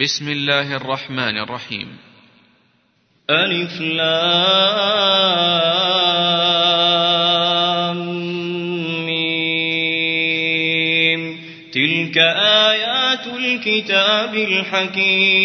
بسم الله الرحمن الرحيم. ألف لام تلك آيات الكتاب الحكيم.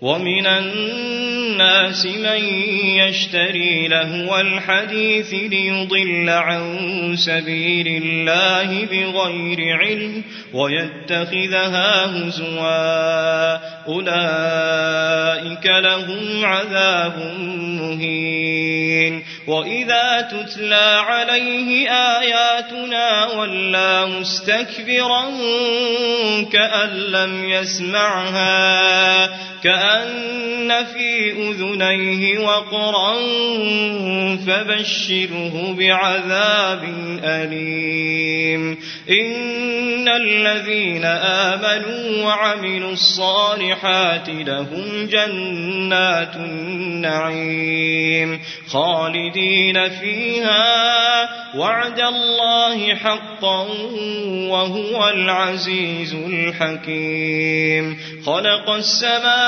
ومن الناس من يشتري لهو الحديث ليضل عن سبيل الله بغير علم ويتخذها هزوا. أولئك لهم عذاب مهين. وإذا تتلى عليه آياتنا ولا مستكبرا كأن لم يسمعها كأن في أذنيه وقرا فبشره بعذاب أليم. إن الذين آمنوا وعملوا الصالحات لهم جنات النعيم خالدين فيها. وعد الله حقا وهو العزيز الحكيم. خلق السماوات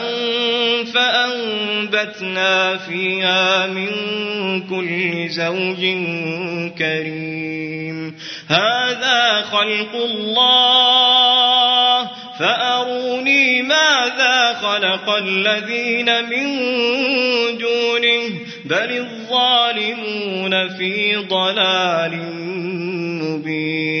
فأنبتنا فيها من كل زوج كريم هذا خلق الله فأروني ماذا خلق الذين من دونه بل الظالمون في ضلال مبين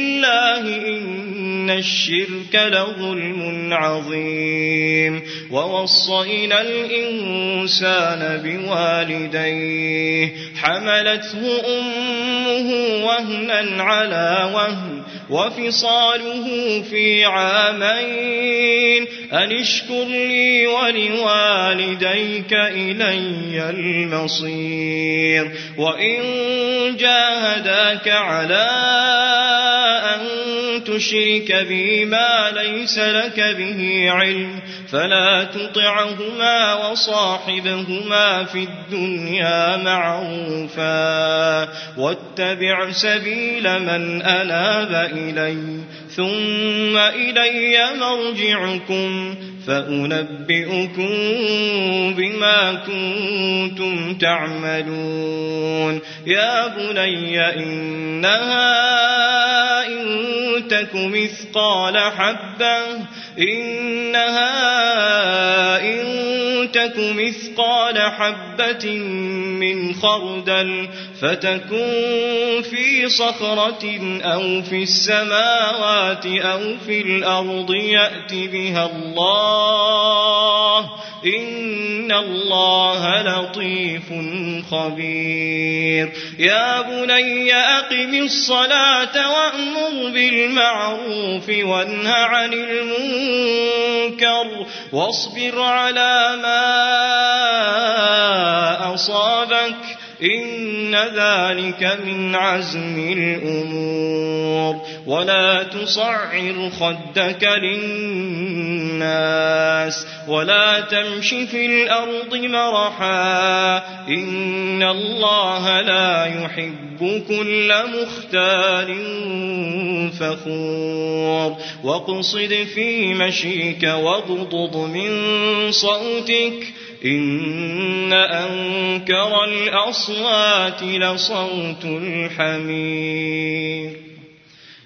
إن الشرك لظلم عظيم ووصينا الإنسان بوالديه حملته أمه وهنا على وهن وفصاله في عامين أن اشكر لي ولوالديك إلي المصير وإن جاهداك على تشرك بي ما ليس لك به علم فلا تطعهما وصاحبهما في الدنيا معروفا واتبع سبيل من أناب إلي ثم إلي مرجعكم فأنبئكم بما كنتم تعملون يا بني إنها إن تك مثقال حبة إنها إن تك مثقال حبة من خردل فتكون في صخرة أو في السماوات أو في الأرض يأت بها الله. إن الله لطيف خبير. يا بني أقم الصلاة وأمر بالمعروف وانه عن المنكر واصبر على ما أصابك أصابك إن ذلك من عزم الأمور ولا تصعر خدك للناس ولا تمش في الأرض مرحا إن الله لا يحب كل مختال فخور واقصد في مشيك واغضض من صوتك إن أنكر الأصوات لصوت الحمير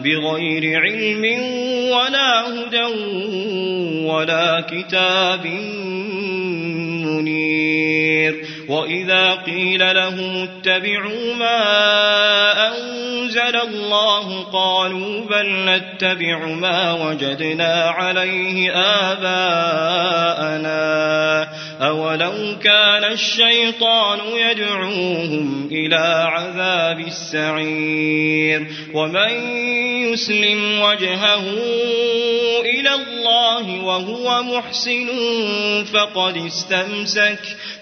بغير علم ولا هدى ولا كتاب منير. وإذا قيل لهم اتبعوا ما أنزل الله قالوا بل نتبع ما وجدنا عليه آباءنا أولو كان الشيطان يدعوهم إلى عذاب السعير ومن يسلم وجهه إلى الله وهو محسن فقد استمسك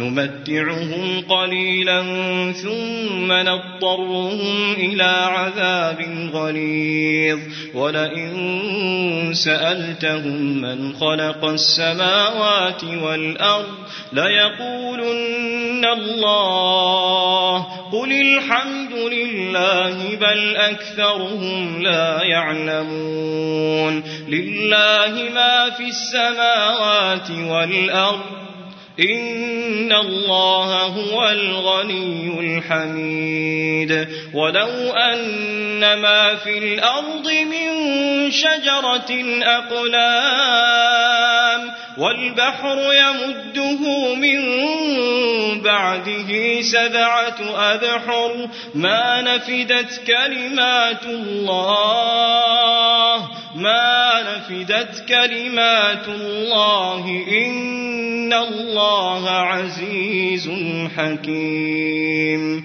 نمتعهم قليلا ثم نضطرهم إلى عذاب غليظ. ولئن سألتهم من خلق السماوات والأرض ليقولن الله. قل الحمد لله بل أكثرهم لا يعلمون. لله ما في السماوات والأرض إن الله هو الغني الحميد ولو أن ما في الأرض من شجرة أقلام والبحر يمده من بعده سبعة أبحر ما نفدت كلمات الله ما نفدت كلمات الله إن الله عزيز حكيم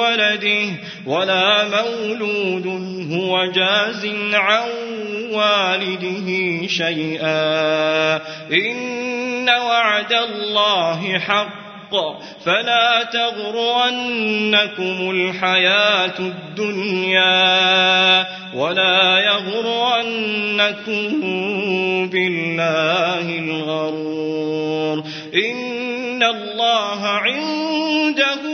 ولده ولا مولود هو جاز عن والده شيئا. إن وعد الله حق. فلا تغرنكم الحياة الدنيا ولا يغرنكم بالله الغرور. إن الله عنده